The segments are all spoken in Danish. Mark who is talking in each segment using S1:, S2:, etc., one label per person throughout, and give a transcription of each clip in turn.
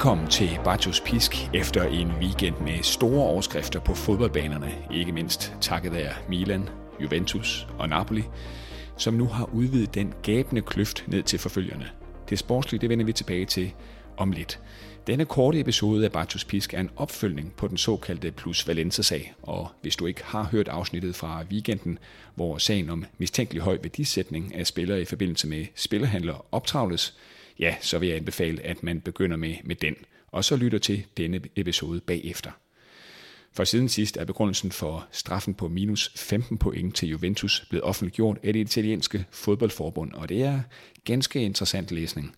S1: Velkommen til Bartos Pisk efter en weekend med store overskrifter på fodboldbanerne, ikke mindst takket være Milan, Juventus og Napoli, som nu har udvidet den gabende kløft ned til forfølgerne. Det sportslige, det vender vi tilbage til om lidt. Denne korte episode af Bartos Pisk er en opfølgning på den såkaldte Plus Valenza-sag, og hvis du ikke har hørt afsnittet fra weekenden, hvor sagen om mistænkelig høj værdisætning af spillere i forbindelse med spillerhandler optravles, ja, så vil jeg anbefale, at man begynder med, med den, og så lytter til denne episode bagefter. For siden sidst er begrundelsen for straffen på minus 15 point til Juventus blevet offentliggjort af det italienske fodboldforbund, og det er ganske interessant læsning.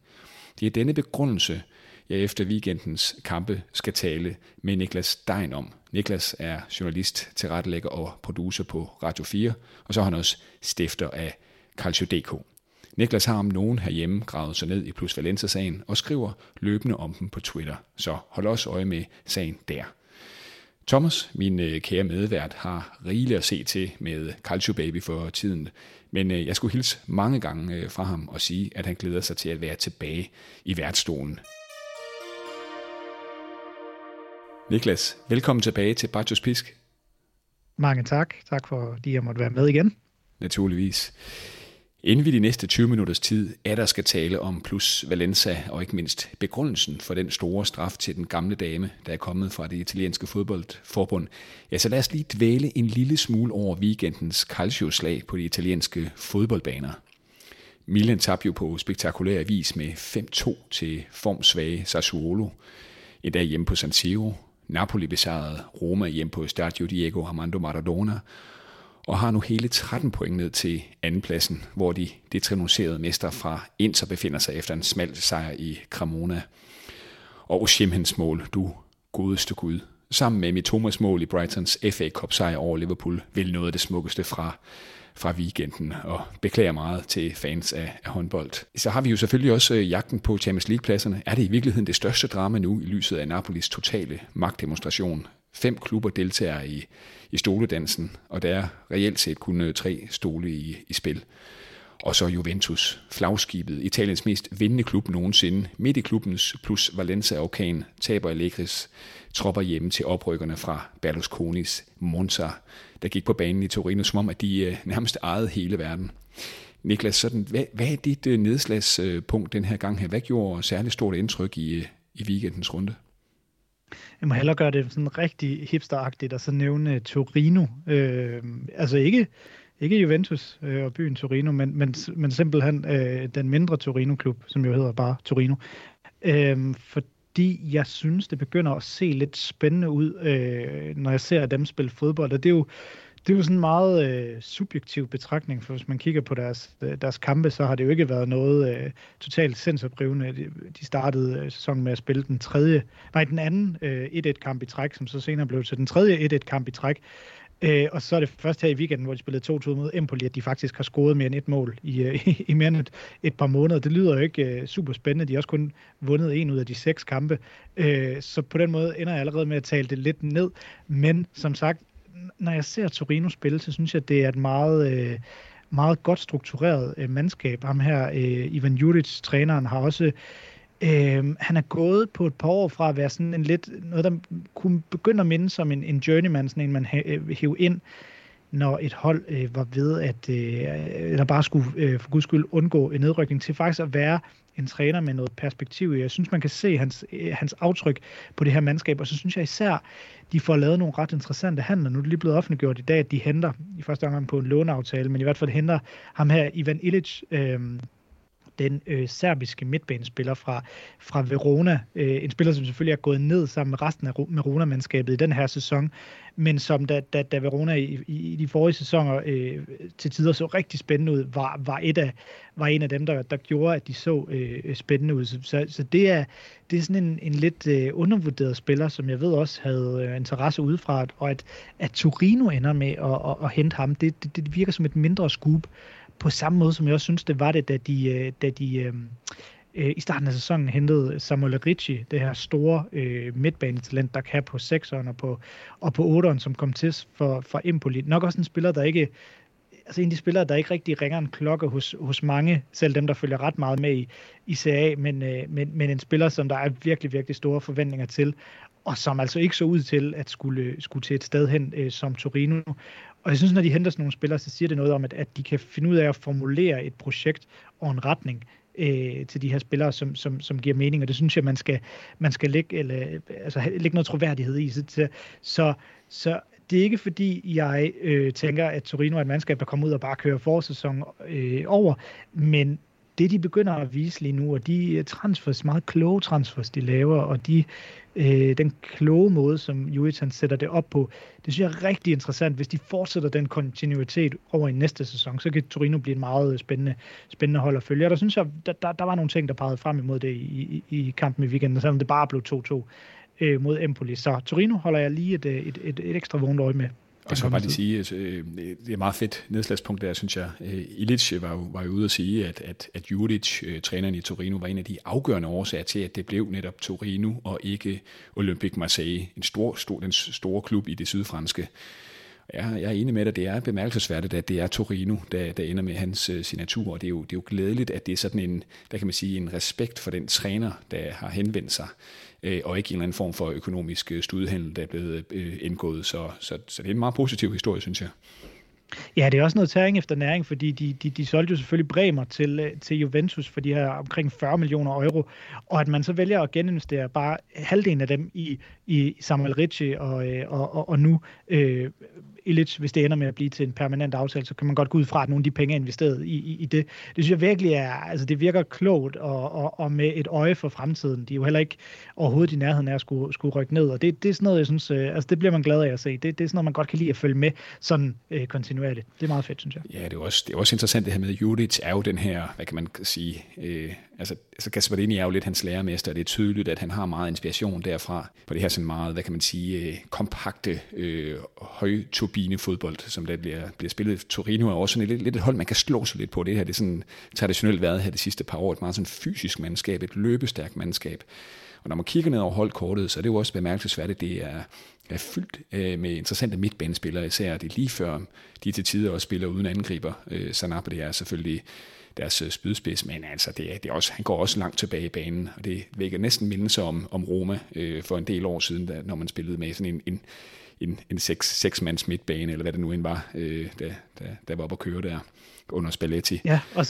S1: Det er denne begrundelse, jeg efter weekendens kampe skal tale med Niklas Stein om. Niklas er journalist, tilrettelægger og producer på Radio 4, og så er han også stifter af Calcio.dk. Niklas har om nogen herhjemme gravet sig ned i Plus Valenza-sagen og skriver løbende om den på Twitter, så hold også øje med sagen der. Thomas, min øh, kære medvært, har rigeligt at se til med Calcio Baby for tiden, men øh, jeg skulle hilse mange gange øh, fra ham og sige, at han glæder sig til at være tilbage i værtsstolen. Niklas, velkommen tilbage til Bartos Pisk.
S2: Mange tak. Tak for, at jeg måtte være med igen.
S1: Naturligvis. Inden vi de næste 20 minutters tid er der skal tale om plus Valenza og ikke mindst begrundelsen for den store straf til den gamle dame, der er kommet fra det italienske fodboldforbund. Ja, så lad os lige dvæle en lille smule over weekendens calcio-slag på de italienske fodboldbaner. Milan tabte jo på spektakulær vis med 5-2 til formsvage Sassuolo. I dag hjemme på San Siro. Napoli besejrede Roma hjemme på Stadio Diego Armando Maradona, og har nu hele 13 point ned til andenpladsen, hvor de detrinuserede mester fra Inter befinder sig efter en smal sejr i Cremona. Og Oshimhens mål, du godeste Gud, sammen med Mitomas mål i Brightons FA Cup sejr over Liverpool, vil noget af det smukkeste fra, fra weekenden, og beklager meget til fans af, af håndbold. Så har vi jo selvfølgelig også øh, jagten på Champions League-pladserne. Er det i virkeligheden det største drama nu i lyset af Napolis totale magtdemonstration? Fem klubber deltager i, i stoledansen, og der er reelt set kun øh, tre stole i, i spil. Og så Juventus, flagskibet, Italiens mest vindende klub nogensinde, midt i klubbens plus Valencia-orkan, taber Allegris tropper hjemme til oprykkerne fra Berlusconis Monza, der gik på banen i Torino, som om at de øh, nærmest ejede hele verden. Niklas, sådan, hvad, hvad er dit øh, nedslagspunkt den her gang her? Hvad gjorde særligt stort indtryk i, i weekendens runde?
S2: Jeg må hellere gøre det sådan rigtig hipsteragtigt og så nævne øh, Torino. Øh, altså ikke, ikke Juventus øh, og byen Torino, men, men, men simpelthen øh, den mindre Torino-klub, som jo hedder bare Torino. Øh, fordi jeg synes, det begynder at se lidt spændende ud, øh, når jeg ser dem spille fodbold. Og det er jo, det er jo sådan en meget øh, subjektiv betragtning, for hvis man kigger på deres, øh, deres kampe, så har det jo ikke været noget øh, totalt sindsoprivende. De, de startede øh, sæsonen med at spille den tredje, nej, den anden øh, 1-1-kamp i træk, som så senere blev til den tredje 1-1-kamp i træk. Øh, og så er det først her i weekenden, hvor de spillede 2-2 mod Empoli, at de faktisk har scoret mere end et mål i, øh, i mere end et, et par måneder. Det lyder jo ikke øh, super spændende. De har også kun vundet en ud af de seks kampe. Øh, så på den måde ender jeg allerede med at tale det lidt ned. Men som sagt, når jeg ser Torino spille, så synes jeg, det er et meget... Øh, meget godt struktureret øh, mandskab. Ham her, øh, Ivan Juric, træneren, har også øh, han er gået på et par år fra at være sådan en lidt, noget der kunne begynde at minde som en, en journeyman, sådan en man øh, hæv ind, når et hold øh, var ved at, øh, eller bare skulle øh, for guds skyld undgå en nedrykning, til faktisk at være en træner med noget perspektiv. Jeg synes, man kan se hans, øh, hans aftryk på det her mandskab, og så synes jeg især, de får lavet nogle ret interessante handler. Nu er det lige blevet offentliggjort i dag, at de henter, i første omgang på en låneaftale, men i hvert fald henter ham her, Ivan Illich, øh, den øh, serbiske midtbanespiller fra, fra Verona. Øh, en spiller, som selvfølgelig er gået ned sammen med resten af Verona-mandskabet i den her sæson, men som da, da, da Verona i, i, i de forrige sæsoner øh, til tider så rigtig spændende ud, var, var, et af, var en af dem, der, der gjorde, at de så øh, spændende ud. Så, så, så det, er, det er sådan en, en lidt øh, undervurderet spiller, som jeg ved også havde øh, interesse udefra, og at, at Torino ender med at, at, at hente ham, det, det, det virker som et mindre scoop på samme måde, som jeg også synes, det var det, da de, øh, da de øh, øh, i starten af sæsonen hentede Samuel Ricci, det her store øh, midtbanetalent, der kan på 6'eren og på, og på 8'eren, som kom til for, for Empoli. Nok også en spiller, der ikke altså en af de spillere, der ikke rigtig ringer en klokke hos, hos mange, selv dem, der følger ret meget med i, i CA, men, øh, men, men en spiller, som der er virkelig, virkelig store forventninger til, og som altså ikke så ud til at skulle, skulle til et sted hen øh, som Torino. Og jeg synes, når de henter sådan nogle spillere, så siger det noget om, at, at de kan finde ud af at formulere et projekt og en retning øh, til de her spillere, som, som, som giver mening, og det synes jeg, man skal, man skal lægge, eller, altså, lægge noget troværdighed i. Så, så, så det er ikke fordi, jeg øh, tænker, at Torino er et mandskab, der kommer ud og bare kører forsæson øh, over, men det, de begynder at vise lige nu, og de øh, transfers, meget kloge transfers, de laver, og de, øh, den kloge måde, som Juic han sætter det op på, det synes jeg er rigtig interessant. Hvis de fortsætter den kontinuitet over i næste sæson, så kan Torino blive en meget øh, spændende, spændende hold at følge. Og der synes jeg, der, der, der var nogle ting, der pegede frem imod det i, i, i kampen i weekenden, selvom det bare blev 2-2 øh, mod Empoli. Så Torino holder jeg lige et, øh, et, et, et ekstra vågent øje med.
S1: Og så bare lige sige, at øh, det er meget fedt nedslagspunkt der, synes jeg. Øh, Ilic var jo, var jo ude at sige, at, at, at Juric, øh, træneren i Torino, var en af de afgørende årsager til, at det blev netop Torino og ikke Olympique Marseille, en stor, stor, den store klub i det sydfranske. Ja, jeg er enig med dig. Det er bemærkelsesværdigt, at det er Torino, der, der ender med hans øh, signatur. Og det er, jo, det er jo glædeligt, at det er sådan en, hvad kan man sige, en respekt for den træner, der har henvendt sig øh, og ikke en eller anden form for økonomisk øh, studiehandel, der er blevet øh, indgået. Så, så, så det er en meget positiv historie, synes jeg.
S2: Ja, det er også noget tæring efter næring, fordi de, de, de solgte jo selvfølgelig Bremer til, øh, til Juventus for de her omkring 40 millioner euro, og at man så vælger at geninvestere bare halvdelen af dem i, i Samuel Ricci og, øh, og, og, og nu øh, Illich, hvis det ender med at blive til en permanent aftale, så kan man godt gå ud fra, at nogle af de penge er investeret i, i, i det. Det synes jeg virkelig er, altså det virker klogt og, og, og med et øje for fremtiden. De er jo heller ikke overhovedet i nærheden af at skulle, skulle rykke ned, og det, det er sådan noget, jeg synes, øh, altså det bliver man glad af at se. Det, det er sådan noget, man godt kan lide at følge med sådan øh, kontinuerligt. Det er meget fedt, synes jeg.
S1: Ja, det er også, det er også interessant det her med, at er jo den her, hvad kan man sige, øh, altså, altså Gasparini er jo lidt hans lærermester, og det er tydeligt, at han har meget inspiration derfra på det her sådan meget, hvad kan man sige, øh, kompakte, øh, højturbine fodbold, som der bliver, bliver spillet. Torino er også sådan lidt, lidt et hold, man kan slå sig lidt på. Det her det er sådan traditionelt været her de sidste par år, et meget sådan fysisk mandskab, et løbestærkt mandskab. Og når man kigger ned over holdkortet, så er det jo også bemærkelsesværdigt, det er, er fyldt øh, med interessante midtbanespillere, især det lige før de til tider også spiller uden angriber. Øh, Sanapa, det er selvfølgelig deres øh, spydspids, men altså, det er, det er også, han går også langt tilbage i banen, og det vækker næsten mindelse om, om Roma øh, for en del år siden, da, når man spillede med sådan en, en, en, en seks, seks mands midtbane, eller hvad det nu end var, øh, da, da, da var oppe at køre der under Spalletti.
S2: Ja, og,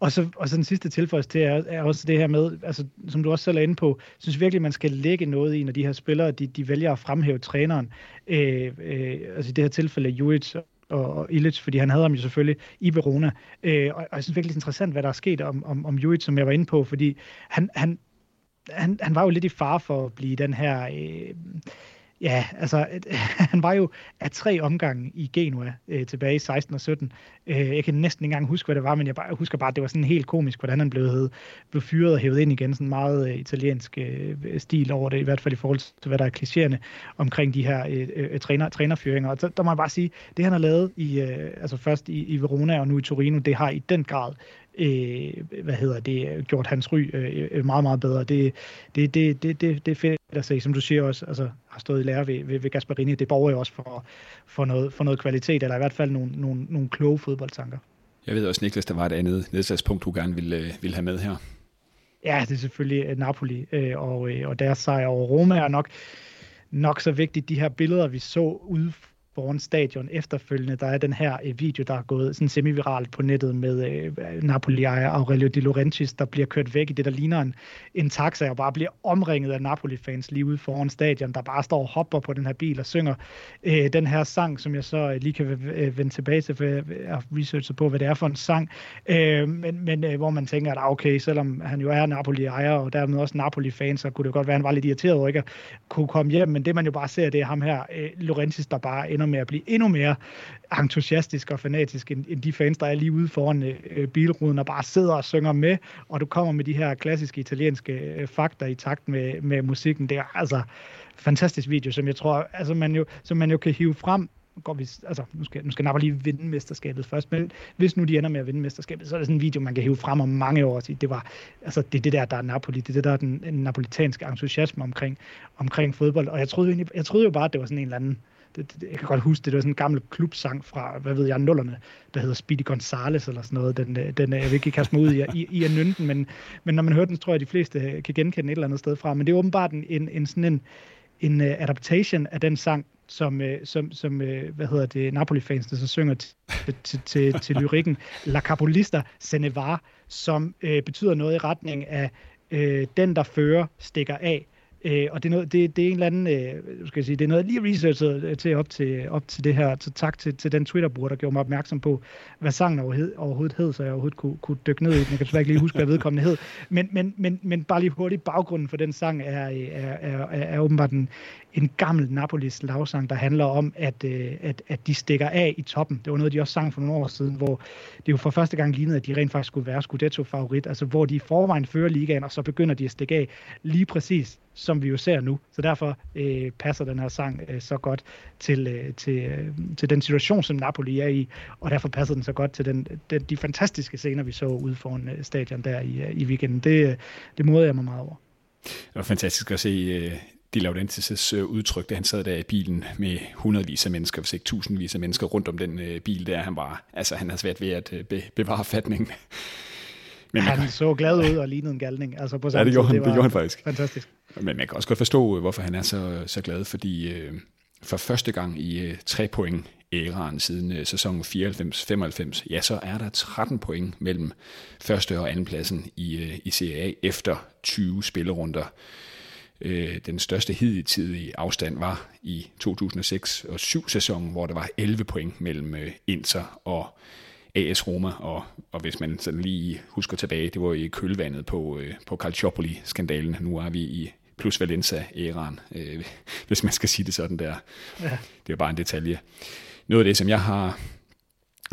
S2: og så, og så den sidste tilføjelse til er, er også det her med, altså, som du også selv er inde på, synes virkelig, man skal lægge noget i, når de her spillere, de, de vælger at fremhæve træneren. Øh, øh, altså i det her tilfælde Juric og Illich, fordi han havde ham jo selvfølgelig i Verona. Øh, og, og jeg synes virkelig interessant, hvad der er sket om, om, om Juric, som jeg var inde på, fordi han, han, han, han var jo lidt i far for at blive den her... Øh, Ja, altså, han var jo af tre omgange i Genua øh, tilbage i 16 og 17. Øh, jeg kan næsten ikke engang huske, hvad det var, men jeg, bare, jeg husker bare, at det var sådan helt komisk, hvordan han blev, hed, blev fyret og hævet ind igen. Sådan meget øh, italiensk øh, stil over det, i hvert fald i forhold til, hvad der er klichéerne omkring de her øh, øh, øh træner, trænerfyringer. Og der, der må jeg bare sige, det han har lavet i, øh, altså først i, i Verona og nu i Torino, det har i den grad øh, hvad hedder det, gjort hans ry øh, øh, meget, meget bedre. Det, det, det, det, det, det er fedt at se, som du siger også, altså har stået i lære ved, ved, ved Gasparini. Det borger jo også for, for, noget, for noget kvalitet, eller i hvert fald nogle, nogle, nogle kloge fodboldtanker.
S1: Jeg ved også, Niklas, der var et andet nedsatspunkt, du gerne ville, øh, ville have med her.
S2: Ja, det er selvfølgelig øh, Napoli, og, og deres sejr over Roma er nok, nok så vigtigt. De her billeder, vi så ude Born stadion efterfølgende. Der er den her øh, video, der er gået sådan semi-viralt på nettet med øh, Napoli-ejer Aurelio Di Laurentiis, der bliver kørt væk i det, der ligner en, en taxa, og bare bliver omringet af Napoli-fans lige ude foran stadion, der bare står og hopper på den her bil og synger øh, den her sang, som jeg så øh, lige kan øh, vende tilbage til, for jeg har researchet på, hvad det er for en sang, øh, men, men øh, hvor man tænker, at ah, okay, selvom han jo er Napoli-ejer, og dermed også Napoli-fan, så kunne det godt være, at han var lidt irriteret over ikke at kunne komme hjem, men det man jo bare ser, det er ham her, øh, Laurentiis, der bare ender ender med at blive endnu mere entusiastisk og fanatisk end, end de fans, der er lige ude foran øh, bilruden og bare sidder og synger med, og du kommer med de her klassiske italienske øh, fakter i takt med, med musikken. Det er altså fantastisk video, som jeg tror, altså man jo, som man jo kan hive frem. Går vi, altså, nu skal, nu skal Napoli vinde mesterskabet først, men hvis nu de ender med at vinde mesterskabet, så er det sådan en video, man kan hive frem om mange år og sige, det var, altså, det er det der, der er Napoli, det er det der, er den, den napolitanske entusiasme omkring, omkring fodbold, og jeg troede, jeg troede jo bare, at det var sådan en eller anden det, det, jeg kan godt huske det, det var sådan en gammel klubsang fra, hvad ved jeg, nullerne, der hedder Speedy Gonzales eller sådan noget. Den, øh, den, øh, jeg vil ikke kaste mig ud i, i, i at nynde den, men, men når man hører den, tror jeg, de fleste øh, kan genkende et eller andet sted fra. Men det er åbenbart en, en, en sådan en, en uh, adaptation af den sang, som, uh, som, som uh, hvad hedder det, Napoli-fansene så synger til, til, til, til lyrikken La Capolista se ne va, som uh, betyder noget i retning af uh, den, der fører, stikker af. Øh, og det er, noget, det, det er en eller anden, øh, skal jeg sige, det er noget, jeg lige researchet øh, til op til, op til det her. Så tak til, til den Twitter-bruger, der gjorde mig opmærksom på, hvad sangen overhed, overhovedet hed, så jeg overhovedet kunne, kunne dykke ned i den. Jeg kan ikke lige huske, hvad vedkommende hed. Men, men, men, men bare lige hurtigt, baggrunden for den sang er, øh, er, er, er, er åbenbart en, en gammel Napolis lavsang, der handler om, at, øh, at, at de stikker af i toppen. Det var noget, de også sang for nogle år siden, hvor det jo for første gang lignede, at de rent faktisk skulle være Scudetto-favorit, altså hvor de i forvejen fører ligaen, og så begynder de at stikke af lige præcis, som vi jo ser nu. Så derfor øh, passer den her sang øh, så godt til, øh, til, øh, til den situation, som Napoli er i, og derfor passer den så godt til den, den, de fantastiske scener, vi så ude foran øh, stadion der i, øh, i weekenden. Det, øh, det moder jeg mig meget over.
S1: Det var fantastisk at se øh, de Laurentius' øh, udtryk, da han sad der i bilen med hundredvis af mennesker, hvis ikke tusindvis af mennesker rundt om den øh, bil der. Han var, altså han har svært ved at øh, bevare fatningen.
S2: Men han kan... så glad ud og lignede en galning. Altså på
S1: ja, det gjorde, han, det,
S2: det
S1: gjorde han faktisk.
S2: Fantastisk.
S1: Men man kan også godt forstå, hvorfor han er så, så glad, fordi øh, for første gang i øh, tre point æraen siden øh, sæsonen 94-95, ja, så er der 13 point mellem første og anden pladsen i, øh, i CAA efter 20 spillerunder. Øh, den største hidtidige afstand var i 2006 og 7 sæsonen, hvor der var 11 point mellem øh, Inter og AS Roma, og, og hvis man sådan lige husker tilbage, det var i kølvandet på, øh, på Calciopoli-skandalen. Nu er vi i plus Valenza-æraen, øh, hvis man skal sige det sådan der. Ja. Det er bare en detalje. Noget af det, som jeg har,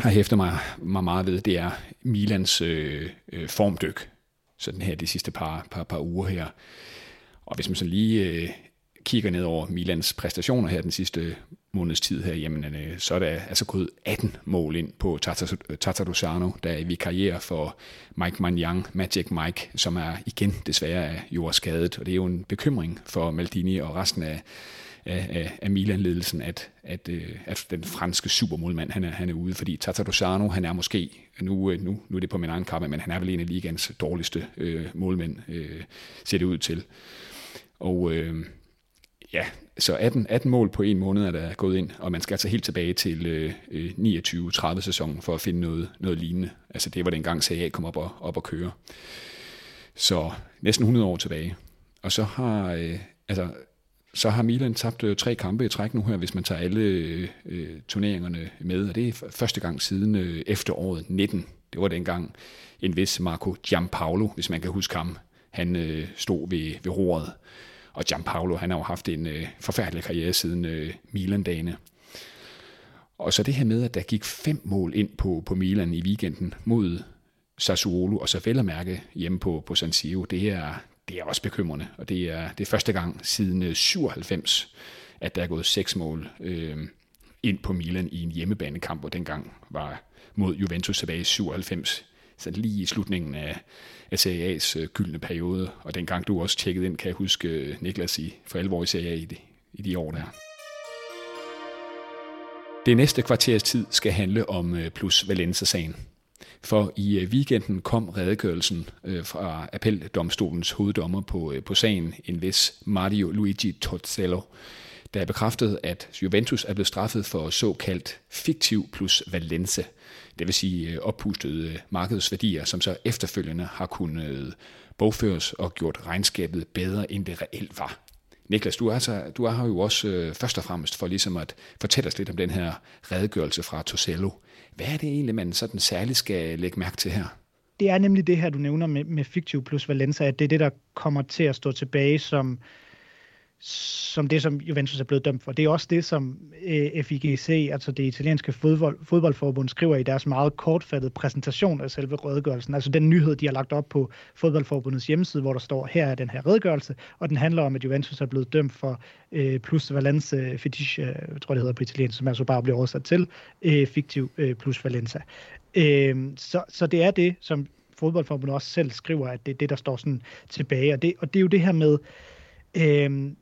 S1: har hæftet mig, mig meget ved, det er Milans øh, øh, formdyk, sådan her de sidste par, par, par uger her. Og hvis man så lige øh, kigger ned over Milans præstationer her den sidste måneds tid her, jamen, øh, så er der altså gået 18 mål ind på Tata Rosano, der vi karriere for Mike Manjang, Magic Mike, som er igen desværre er jo skadet, og det er jo en bekymring for Maldini og resten af, af, af Milan-ledelsen, at, at, øh, at den franske supermålmand, han er, han er ude, fordi Tata Rosano, han er måske, nu, øh, nu, nu er det på min egen kappe, men han er vel en af ligands dårligste øh, målmænd, øh, ser det ud til. Og øh, ja, så 18, 18 mål på en måned er der gået ind, og man skal altså helt tilbage til øh, øh 29-30 sæsonen for at finde noget, noget lignende. Altså det var dengang CA kom op og, op og køre. Så næsten 100 år tilbage. Og så har, øh, altså, så har Milan tabt øh, tre kampe i træk nu her, hvis man tager alle øh, øh turneringerne med, og det er første gang siden øh, efteråret 19. Det var dengang en vis Marco Giampaolo, hvis man kan huske ham, han øh, stod ved, ved roret. Og Gianpaolo, han har jo haft en øh, forfærdelig karriere siden øh, Milan-dagene. Og så det her med, at der gik fem mål ind på, på Milan i weekenden mod Sassuolo, og så vel at mærke hjemme på, på San Siro, det er, det er også bekymrende. Og det er, det er første gang siden øh, 97, at der er gået seks mål øh, ind på Milan i en hjemmebanekamp, og dengang var mod Juventus tilbage i 97 så lige i slutningen af, af Serie A's øh, gyldne periode, og dengang du også tjekkede ind, kan jeg huske øh, Niklas i, for alvor i Serie A i de, i de år der. Det næste kvarters tid skal handle om øh, plus Valenza-sagen. For i weekenden kom redegørelsen fra appeldomstolens hoveddommer på, på sagen, en vis Mario Luigi Tozzello, der bekræftet at Juventus er blevet straffet for såkaldt fiktiv plus valense, – det vil sige øh, oppustede øh, markedsværdier, som så efterfølgende har kunnet øh, bogføres og gjort regnskabet bedre, end det reelt var. Niklas, du er, så, du er her jo også øh, først og fremmest for ligesom at fortælle os lidt om den her redegørelse fra Tosello. Hvad er det egentlig, man sådan særligt skal lægge mærke til her?
S2: Det er nemlig det her, du nævner med, med fiktiv plus Valenza, at det er det, der kommer til at stå tilbage som, som det, som Juventus er blevet dømt for. Det er også det, som øh, FIGC, altså det italienske fodbold, fodboldforbund, skriver i deres meget kortfattede præsentation af selve redegørelsen. Altså den nyhed, de har lagt op på fodboldforbundets hjemmeside, hvor der står, her er den her redegørelse, og den handler om, at Juventus er blevet dømt for øh, plus Valence øh, Fetiche, øh, jeg tror det hedder på italiensk, som altså bare bliver oversat til, øh, fiktiv øh, plus Valenza. Øh, så, så det er det, som fodboldforbundet også selv skriver, at det er det, der står sådan tilbage. Og det, og det er jo det her med, øh,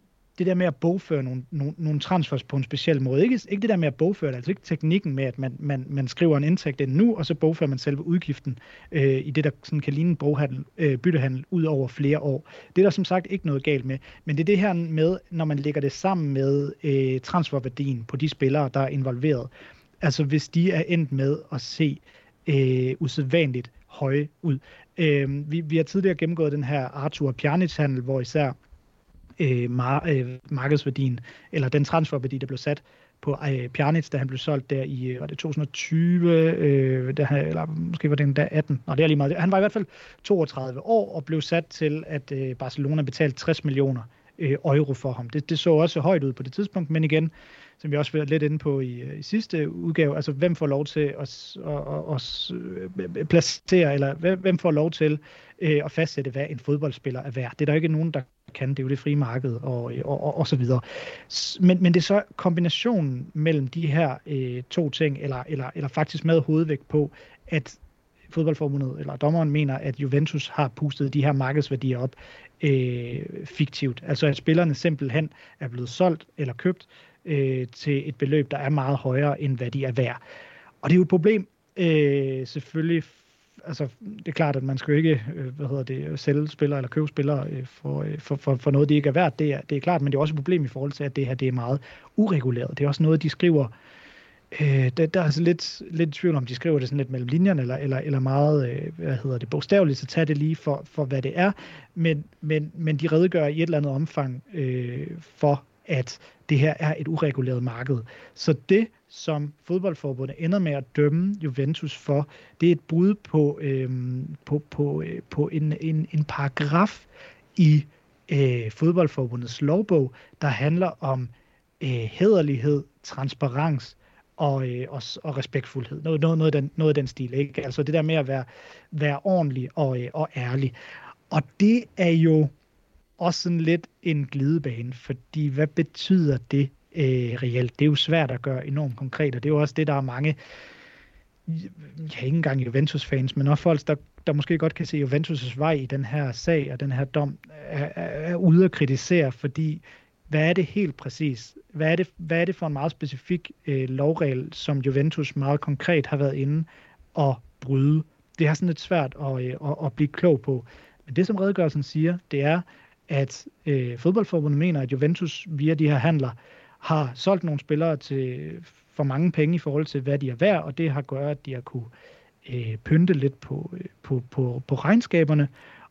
S2: det der med at bogføre nogle, nogle, nogle transfers på en speciel måde. Ikke, ikke det der med at bogføre det, altså ikke teknikken med, at man, man, man skriver en indtægt ind nu, og så bogfører man selve udgiften øh, i det, der sådan kan ligne en boghandel, øh, byttehandel ud over flere år. Det er der som sagt ikke noget galt med, men det er det her med, når man lægger det sammen med øh, transferværdien på de spillere, der er involveret. Altså hvis de er endt med at se øh, usædvanligt høje ud. Øh, vi, vi har tidligere gennemgået den her Arthur Pjanic-handel, hvor især øh, mar, øh, markedsværdien, eller den transferværdi, der blev sat på øh, Pjanic, da han blev solgt der i øh, var det 2020, øh, da han, eller måske var det endda 18. Nå, det er lige meget. Han var i hvert fald 32 år og blev sat til, at øh, Barcelona betalte 60 millioner øh, euro for ham. Det, det så også højt ud på det tidspunkt, men igen, som vi også var lidt inde på i, øh, i sidste udgave, altså hvem får lov til at, at, at, at øh, placere, eller hvem får lov til øh, at fastsætte, hvad en fodboldspiller er værd. Det er der ikke nogen, der kan. Det er jo det frie marked og, øh, og, og, og så videre. Men, men det er så kombinationen mellem de her øh, to ting, eller, eller, eller faktisk med hovedvægt på, at fodboldforbundet eller dommeren mener, at Juventus har pustet de her markedsværdier op øh, fiktivt. Altså at spillerne simpelthen er blevet solgt eller købt øh, til et beløb, der er meget højere, end hvad de er værd. Og det er jo et problem øh, selvfølgelig altså, det er klart, at man skal jo ikke øh, hvad hedder det, sælge spillere eller købe spillere øh, for, øh, for, for, for noget, de ikke er værd. Det er, det er klart, men det er også et problem i forhold til, at det her det er meget ureguleret. Det er også noget, de skriver Øh, der, der er altså lidt, lidt tvivl om, de skriver det sådan lidt mellem linjerne, eller, eller, eller meget, øh, hvad hedder det, bogstaveligt, så tag det lige for, for hvad det er. Men, men, men de redegør i et eller andet omfang øh, for, at det her er et ureguleret marked. Så det, som fodboldforbundet ender med at dømme Juventus for, det er et brud på, øh, på, på, øh, på en, en, en paragraf i øh, fodboldforbundets lovbog, der handler om øh, hederlighed, transparens og, øh, og, og respektfuldhed. Noget, noget, noget, den, noget af den stil. Ikke? Altså det der med at være, være ordentlig og, øh, og ærlig. Og det er jo også sådan lidt en glidebane, fordi hvad betyder det øh, reelt? Det er jo svært at gøre enormt konkret, og det er jo også det, der er mange, ja, ikke engang Juventus-fans, men også folk, der, der måske godt kan se Juventus' vej i den her sag og den her dom, er, er, er ude at kritisere, fordi hvad er det helt præcis? Hvad er det, hvad er det for en meget specifik øh, lovregel, som Juventus meget konkret har været inde og bryde? Det er sådan lidt svært at, øh, at, at blive klog på. Men det, som redegørelsen siger, det er, at øh, fodboldforbundet mener, at Juventus via de her handler har solgt nogle spillere til for mange penge i forhold til, hvad de er værd, og det har gjort, at de har kunne øh, pynte lidt på, øh, på, på, på regnskaberne,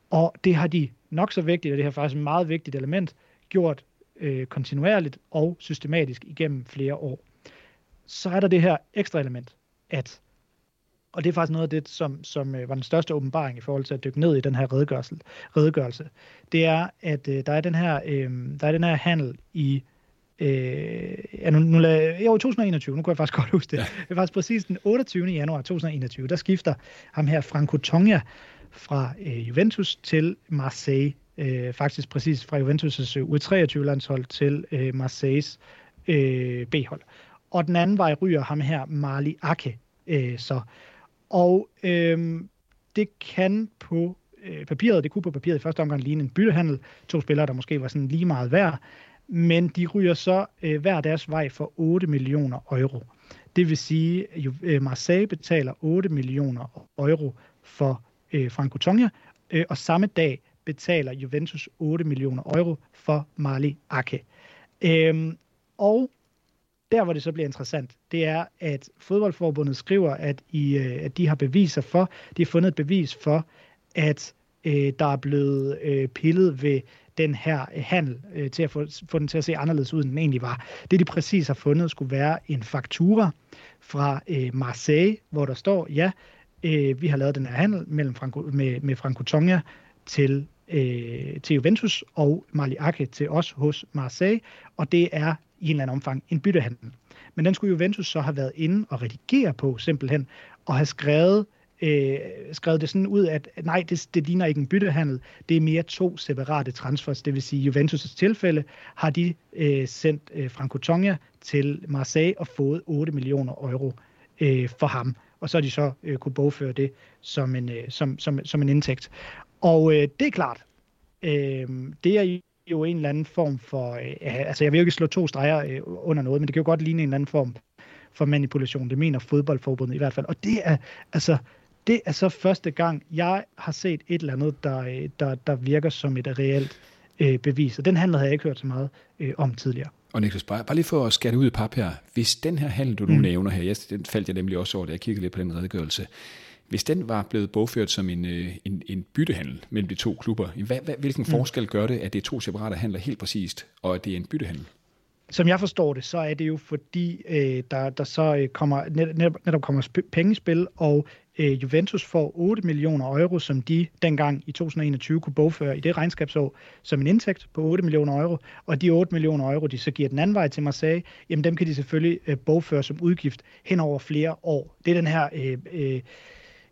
S2: og det har de nok så vigtigt, og det er faktisk et meget vigtigt element, gjort øh, kontinuerligt og systematisk igennem flere år. Så er der det her ekstra element, at, og det er faktisk noget af det, som, som øh, var den største åbenbaring i forhold til at dykke ned i den her redegørelse, redegørelse det er, at øh, der, er den her, øh, der er den her handel i Øh, ja, nu, nu lad, jo, 2021, nu kan jeg faktisk godt huske det. Ja. Det er faktisk præcis den 28. januar 2021, der skifter ham her Franco Tonga fra øh, Juventus til Marseille øh, faktisk præcis fra Juventus' U23-landshold til øh, Marseilles øh, B-hold. Og den anden vej ryger ham her, Marli Ake. Øh, så. Og øh, det kan på øh, papiret, det kunne på papiret i første omgang ligne en byttehandel. To spillere, der måske var sådan lige meget værd. Men de ryger så øh, hver deres vej for 8 millioner euro. Det vil sige, at øh, Marseille betaler 8 millioner euro for øh, Franco Tonja, øh, og samme dag betaler Juventus 8 millioner euro for Mali Ake. Øhm, og der, hvor det så bliver interessant, det er, at fodboldforbundet skriver, at, I, øh, at de har beviser for, de har fundet et bevis for, at øh, der er blevet øh, pillet ved den her øh, handel øh, til at få, få den til at se anderledes ud, end den egentlig var. Det, de præcis har fundet, skulle være en faktura fra øh, Marseille, hvor der står, ja, øh, vi har lavet den her handel mellem Franco, med, med Franco Tonga til øh, til Juventus og Maliake til os hos Marseille, og det er i en eller anden omfang en byttehandel. Men den skulle Juventus så have været inde og redigere på simpelthen, og have skrevet, øh, skrevet det sådan ud, at nej, det, det ligner ikke en byttehandel, det er mere to separate transfers, det vil sige i Juventus' tilfælde har de øh, sendt øh, Franco Tonga til Marseille og fået 8 millioner euro øh, for ham, og så har de så øh, kunne bogføre det som en, øh, som, som, som en indtægt. Og øh, det er klart, øh, det er jo en eller anden form for, øh, altså jeg vil jo ikke slå to streger øh, under noget, men det kan jo godt ligne en eller anden form for manipulation. Det mener fodboldforbundet i hvert fald. Og det er, altså, det er så første gang, jeg har set et eller andet, der, øh, der, der virker som et reelt øh, bevis. Og den handel havde jeg ikke hørt så meget øh, om tidligere.
S1: Og Niklas, bare, bare lige for at skære ud i pap her. Hvis den her handel, du nu mm. nævner her, jeg, den faldt jeg nemlig også over, da jeg kiggede lidt på den redegørelse. Hvis den var blevet bogført som en, øh, en, en byttehandel mellem de to klubber, hvad, hvad, hvilken mm. forskel gør det, at det er to separate handler helt præcist, og at det er en byttehandel?
S2: Som jeg forstår det, så er det jo fordi, øh, der, der så øh, kommer, netop, netop kommer sp- pengespil, og øh, Juventus får 8 millioner euro, som de dengang i 2021 kunne bogføre i det regnskabsår som en indtægt på 8 millioner euro, og de 8 millioner euro, de så giver den anden vej til Marseille, jamen dem kan de selvfølgelig øh, bogføre som udgift hen over flere år. Det er den her... Øh, øh,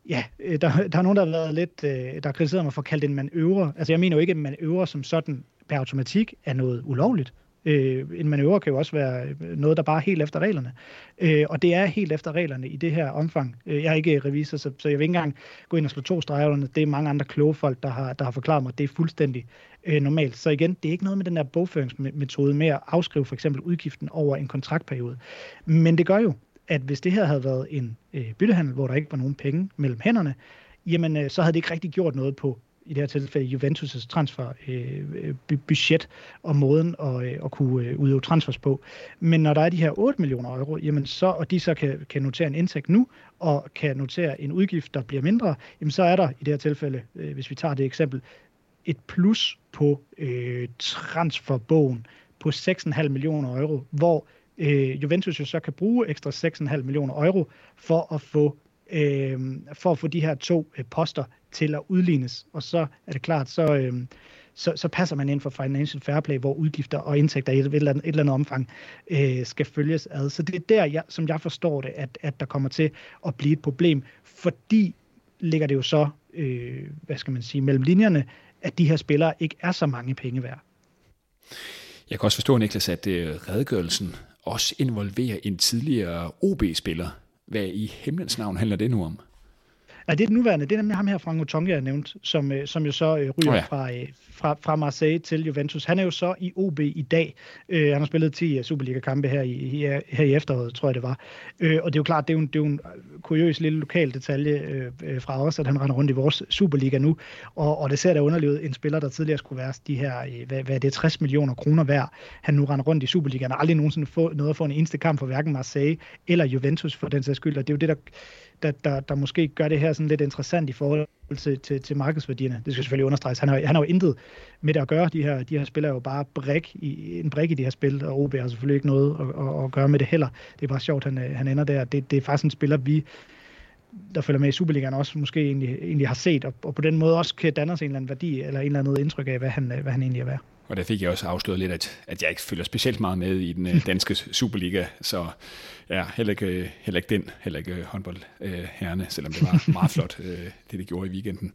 S2: Ja, øh, der, der er nogen, der har været lidt, øh, der har kritiseret mig for at kalde det en manøvre. Altså jeg mener jo ikke, at en manøvre som sådan per automatik er noget ulovligt. Øh, en manøvre kan jo også være øh, noget, der bare er helt efter reglerne. Øh, og det er helt efter reglerne i det her omfang. Øh, jeg er ikke revisor, så, så jeg vil ikke engang gå ind og slå to streger Det er mange andre kloge folk, der har, der har forklaret mig, at det er fuldstændig øh, normalt. Så igen, det er ikke noget med den der bogføringsmetode med at afskrive for eksempel udgiften over en kontraktperiode. Men det gør jo, at hvis det her havde været en øh, byttehandel, hvor der ikke var nogen penge mellem hænderne, jamen øh, så havde det ikke rigtig gjort noget på i det her tilfælde Juventus' transferbudget øh, øh og måden at, øh, at kunne øh, udøve transfers på. Men når der er de her 8 millioner euro, jamen så, og de så kan, kan notere en indtægt nu, og kan notere en udgift, der bliver mindre, jamen så er der i det her tilfælde, øh, hvis vi tager det eksempel, et plus på øh, transferbogen på 6,5 millioner euro, hvor øh, Juventus jo så kan bruge ekstra 6,5 millioner euro for at få øh, for at få de her to øh, poster til at udlignes. Og så er det klart, så, øh, så, så passer man ind for financial fair play, hvor udgifter og indtægter i et, et, eller, andet, et eller andet omfang øh, skal følges ad. Så det er der, jeg, som jeg forstår det, at, at der kommer til at blive et problem, fordi ligger det jo så, øh, hvad skal man sige, mellem linjerne, at de her spillere ikke er så mange penge værd.
S1: Jeg kan også forstå, Niklas, at øh, redegørelsen også involverer en tidligere OB-spiller. Hvad i himlens navn handler det nu om?
S2: Nej, det er den nuværende. Det er nemlig ham her, Franco Tonga, jeg nævnt, som, øh, som jo så øh, ryger oh ja. fra, øh, fra, fra Marseille til Juventus. Han er jo så i OB i dag. Øh, han har spillet 10 Superliga-kampe her i, her, her i efteråret, tror jeg det var. Øh, og det er jo klart, det er jo en, det er jo en kuriøs lille lokal detalje øh, fra os, at han render rundt i vores Superliga nu. Og, og det ser da underligt En spiller, der tidligere skulle være de her, hvad, hvad er det, 60 millioner kroner værd, han nu render rundt i Superligaen, og aldrig nogensinde få noget at få en eneste kamp for hverken Marseille eller Juventus for den sags skyld. Og det er jo det, der der, der, der måske gør det her sådan lidt interessant i forhold til, til, til markedsværdierne. Det skal selvfølgelig understreges. Han har, han har jo intet med det at gøre. De her, de her spiller er jo bare brik i, en brik i de her spil, og OB har selvfølgelig ikke noget at, at, at gøre med det heller. Det er bare sjovt, han, øh, han ender der. Det, det er faktisk en spiller, vi der følger med i Superligaen også måske egentlig, egentlig har set, og, og på den måde også kan danne sig en eller anden værdi, eller en eller anden indtryk af, hvad han, øh, hvad han egentlig er værd.
S1: Og der fik jeg også afsløret lidt, at, at jeg ikke følger specielt meget med i den øh, danske Superliga, så ja, heller ikke, heller ikke den, heller ikke håndboldherrene, øh, selvom det var meget flot, øh, det det gjorde i weekenden.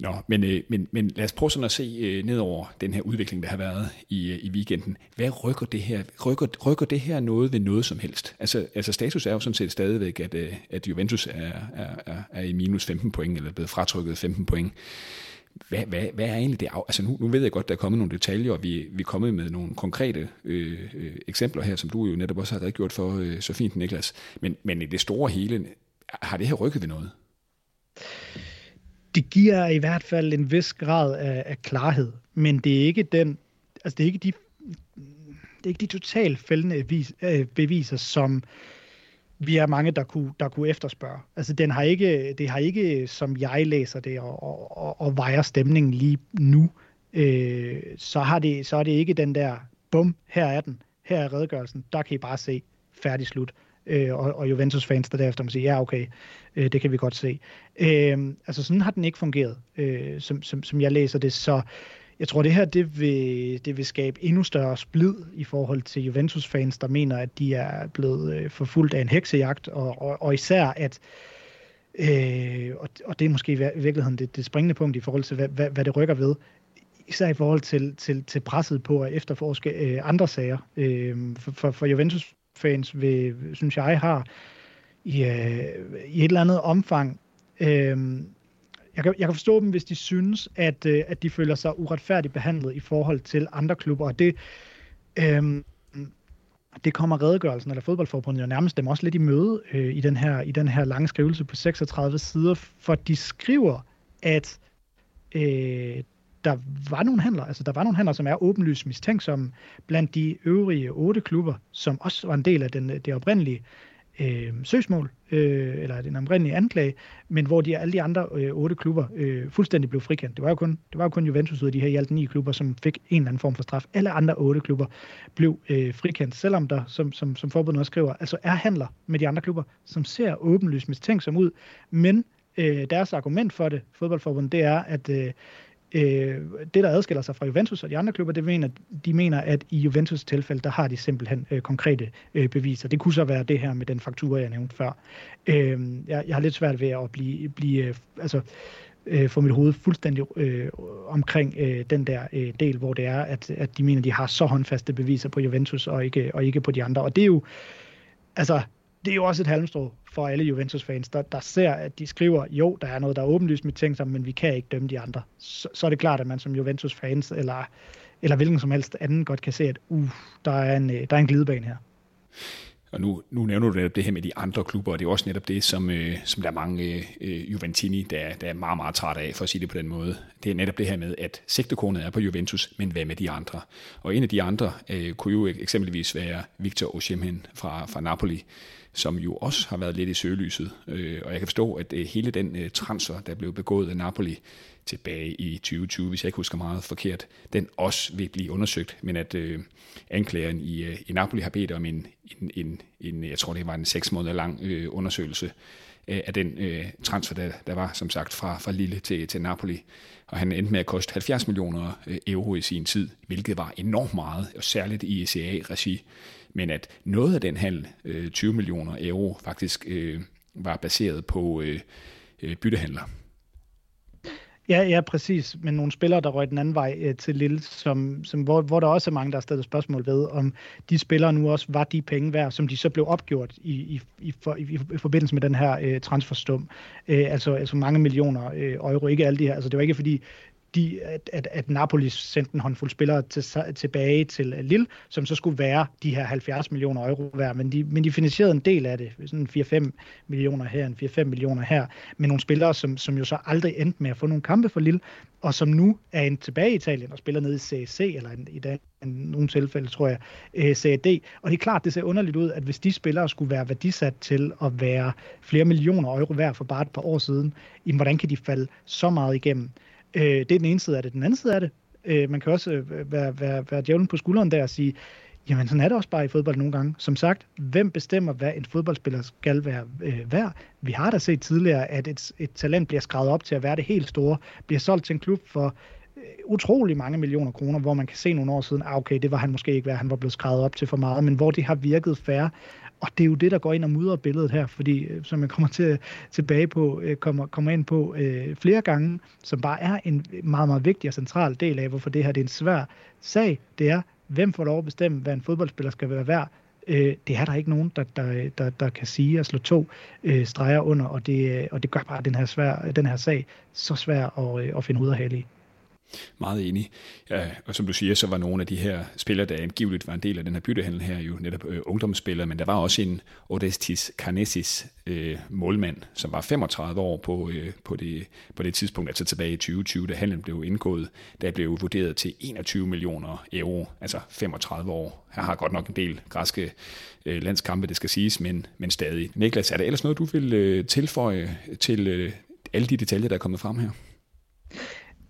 S1: Nå, men, øh, men, men lad os prøve sådan at se øh, ned over den her udvikling, der har været i, øh, i weekenden. Hvad rykker det her? Rykker, rykker det her noget ved noget som helst? Altså, altså status er jo sådan set stadigvæk, at, øh, at Juventus er, er, er, er i minus 15 point, eller er blevet fratrykket 15 point hvad, hvad, hvad er egentlig det? Altså nu, nu ved jeg godt, der er kommet nogle detaljer, og vi, vi er kommet med nogle konkrete øh, øh, eksempler her, som du jo netop også har redegjort for øh, så fint, Niklas. Men, men i det store hele, har det her rykket ved noget?
S2: Det giver i hvert fald en vis grad af, af klarhed, men det er ikke den, altså det er ikke de, det er ikke de totalt fældende øh, beviser, som vi er mange, der kunne, der kunne efterspørge. Altså, den har ikke, det har ikke, som jeg læser det, og, og, og vejer stemningen lige nu, øh, så, har det, så er det ikke den der, bum, her er den, her er redegørelsen, der kan I bare se, færdig slut. Øh, og, og Juventus-fans, der derefter må sige, ja, okay, øh, det kan vi godt se. Øh, altså, sådan har den ikke fungeret, øh, som, som, som jeg læser det, så jeg tror, det her det vil, det vil skabe endnu større splid i forhold til Juventus-fans, der mener, at de er blevet øh, forfulgt af en heksejagt, og, og, og især at, øh, og, og det er måske i virkeligheden det, det springende punkt i forhold til, hvad, hvad, hvad det rykker ved, især i forhold til, til, til presset på at efterforske øh, andre sager. Øh, for, for, for Juventus-fans, vil, synes jeg, har i, øh, i et eller andet omfang øh, jeg kan, jeg kan forstå dem, hvis de synes, at, øh, at de føler sig uretfærdigt behandlet i forhold til andre klubber, og det, øh, det kommer redegørelsen, eller fodboldforbundet jo nærmest dem også lidt i møde øh, i, den her, i den her lange skrivelse på 36 sider, for de skriver, at øh, der var nogle handler, altså der var nogle handler, som er åbenlyst mistænksomme blandt de øvrige otte klubber, som også var en del af den, øh, det oprindelige øh, søgsmål, øh, eller den oprindelige anklage, men hvor de alle de andre øh, otte klubber øh, fuldstændig blev frikendt. Det var jo kun, det var jo kun Juventus ud af de her i alt ni klubber, som fik en eller anden form for straf. Alle andre otte klubber blev øh, frikendt, selvom der, som, som, som forbundet også skriver, altså er handler med de andre klubber, som ser åbenlyst mistænksom ud, men øh, deres argument for det, fodboldforbundet, det er, at øh, øh, det, der adskiller sig fra Juventus og de andre klubber, det mener, de mener, at i Juventus tilfælde, der har de simpelthen øh, konkrete øh, beviser. Det kunne så være det her med den faktura, jeg nævnte før. Øh, jeg, jeg har lidt svært ved at blive, blive øh, altså, øh, få mit hoved fuldstændig øh, omkring øh, den der øh, del, hvor det er, at, at de mener, de har så håndfaste beviser på Juventus og ikke, og ikke på de andre. Og det er jo, altså, det er jo også et halmstrå for alle Juventus-fans, der, der ser, at de skriver, jo, der er noget, der er åbenlyst med ting, men vi kan ikke dømme de andre. Så, så er det klart, at man som Juventus-fans, eller, eller hvilken som helst anden, godt kan se, at uh, der, er en, øh, der er en glidebane her.
S1: Og nu, nu nævner du netop det her med de andre klubber, og det er også netop det, som, øh, som der er mange øh, øh Juventini, der, der er meget, meget træt af, for at sige det på den måde. Det er netop det her med, at sigtekornet er på Juventus, men hvad med de andre? Og en af de andre øh, kunne jo eksempelvis være Victor Osimhen fra, fra Napoli, som jo også har været lidt i søgelyset. Øh, og jeg kan forstå, at øh, hele den øh, transfer, der blev begået af Napoli tilbage i 2020, hvis jeg ikke husker meget forkert, den også vil blive undersøgt, men at øh, anklageren i, øh, i Napoli har bedt om en, en, en, en, jeg tror det var en seks måneder lang øh, undersøgelse øh, af den øh, transfer, der, der var som sagt fra, fra Lille til, til Napoli. Og han endte med at koste 70 millioner øh, euro i sin tid, hvilket var enormt meget, og særligt i ECA-regi men at noget af den handel, øh, 20 millioner euro, faktisk øh, var baseret på øh, øh, byttehandler.
S2: Ja, ja, præcis. Men nogle spillere, der røg den anden vej øh, til Lille, som, som, hvor, hvor der også er mange, der har stillet spørgsmål ved, om de spillere nu også var de penge værd, som de så blev opgjort i, i, i, for, i, i forbindelse med den her øh, transferstum. Øh, altså, altså mange millioner øh, euro, ikke alle de her. Altså det var ikke fordi, de, at, at, at Napoli sendte en håndfuld spillere til, tilbage til øh, Lille, som så skulle være de her 70 millioner euro værd, men de, men de finansierede en del af det, sådan 4-5 millioner her, en 4-5 millioner her, med nogle spillere, som, som jo så aldrig endte med at få nogle kampe for Lille, og som nu er en tilbage i Italien og spiller nede i CSC, eller en, i dag, i nogle tilfælde, tror jeg, øh, CAD. Og det er klart, det ser underligt ud, at hvis de spillere skulle være værdisat til at være flere millioner euro værd for bare et par år siden, hvordan kan de falde så meget igennem? Øh, det er den ene side af det. Den anden side af det, øh, man kan også øh, være, være, være djævlen på skulderen der og sige, jamen sådan er det også bare i fodbold nogle gange. Som sagt, hvem bestemmer, hvad en fodboldspiller skal være øh, værd? Vi har da set tidligere, at et, et talent bliver skrevet op til at være det helt store, bliver solgt til en klub for øh, utrolig mange millioner kroner, hvor man kan se nogle år siden, ah, okay, det var han måske ikke værd, han var blevet skrevet op til for meget, men hvor det har virket færre. Og det er jo det, der går ind og mudrer billedet her, fordi øh, som jeg kommer til tilbage på, øh, kommer, kommer ind på øh, flere gange, som bare er en meget, meget vigtig og central del af, hvorfor det her det er en svær sag, det er, hvem får lov at bestemme, hvad en fodboldspiller skal være værd. Øh, det er der ikke nogen, der, der, der, der kan sige at slå to øh, streger under, og det, øh, og det gør bare den her, svær, den her sag så svær at, øh, at finde ud af i.
S1: Meget enig. Ja, og som du siger, så var nogle af de her spillere, der angiveligt var en del af den her byttehandel her, jo netop øh, ungdomsspillere, men der var også en Odestis Carnesis øh, målmand, som var 35 år på, øh, på, det, på det tidspunkt, altså tilbage i 2020, da handlen blev indgået, der blev vurderet til 21 millioner euro, altså 35 år. Her har godt nok en del græske øh, landskampe, det skal siges, men, men stadig. Niklas, er der ellers noget, du vil øh, tilføje til øh, alle de detaljer, der er kommet frem her?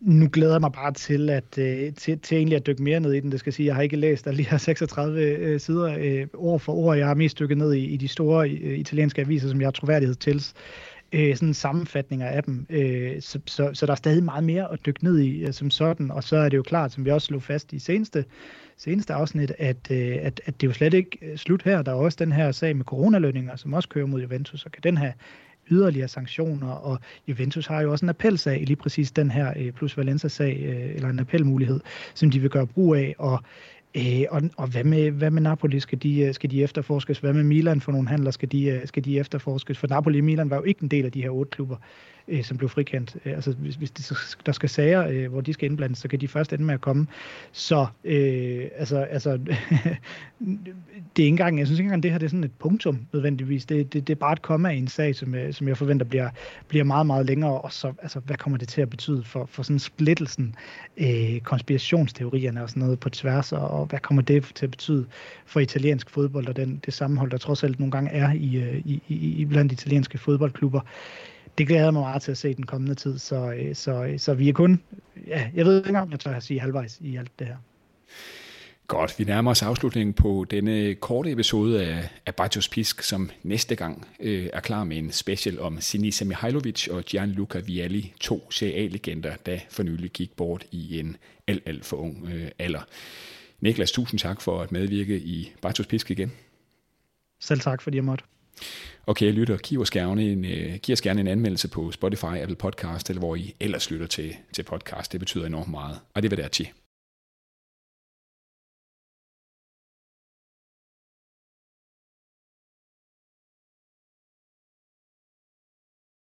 S2: Nu glæder jeg mig bare til, at, øh, til, til egentlig at dykke mere ned i den. Det skal sige, jeg har ikke læst der lige har 36 øh, sider øh, ord for ord. Jeg har mest dykket ned i, i de store øh, italienske aviser, som jeg har troværdighed til. Øh, sådan sammenfatninger af dem. Øh, så, så, så der er stadig meget mere at dykke ned i øh, som sådan. Og så er det jo klart, som vi også slog fast i seneste, seneste afsnit, at, øh, at, at det er jo slet ikke øh, slut her. Der er også den her sag med coronalønninger, som også kører mod Juventus, og kan den have yderligere sanktioner, og Juventus har jo også en appelsag, lige præcis den her øh, plus Valenza-sag, øh, eller en appelmulighed, som de vil gøre brug af, og Øh, og, og hvad med, hvad med Napoli? Skal de, øh, skal de efterforskes? Hvad med Milan for nogle handler? Skal de, øh, skal de efterforskes? For Napoli og Milan var jo ikke en del af de her otte klubber øh, som blev frikendt. Øh, altså hvis, hvis de, der skal sager, øh, hvor de skal indblandes, så kan de først ende med at komme. Så øh, altså, altså det er ikke engang, jeg synes ikke engang, det her det er sådan et punktum nødvendigvis. Det, det, det er bare et komma i en sag, som, øh, som jeg forventer bliver, bliver meget, meget længere. Og så, altså, hvad kommer det til at betyde for, for sådan splittelsen, øh, konspirationsteorierne og sådan noget på tværs, og, og hvad kommer det til at betyde for italiensk fodbold og den, det sammenhold, der trods alt nogle gange er i, øh, i, i, i blandt italienske fodboldklubber det glæder jeg mig meget til at se den kommende tid, så, øh, så, så vi er kun, ja, jeg ved ikke engang, jeg tør at sige halvvejs i alt det her.
S1: Godt, vi nærmer os afslutningen på denne korte episode af, af Bajos Pisk, som næste gang øh, er klar med en special om Sinisa Mihailovic og Gianluca Vialli, to CA-legender, der for nylig gik bort i en alt, alt for ung øh, alder. Niklas, tusind tak for at medvirke i Bajos Pisk igen.
S2: Selv tak, fordi jeg måtte.
S1: Okay, lytter, giv os, gerne en, øh, giv os gerne en anmeldelse på Spotify, Apple Podcast, eller hvor I ellers lytter til, til podcast. Det betyder enormt meget. Og det vil det til.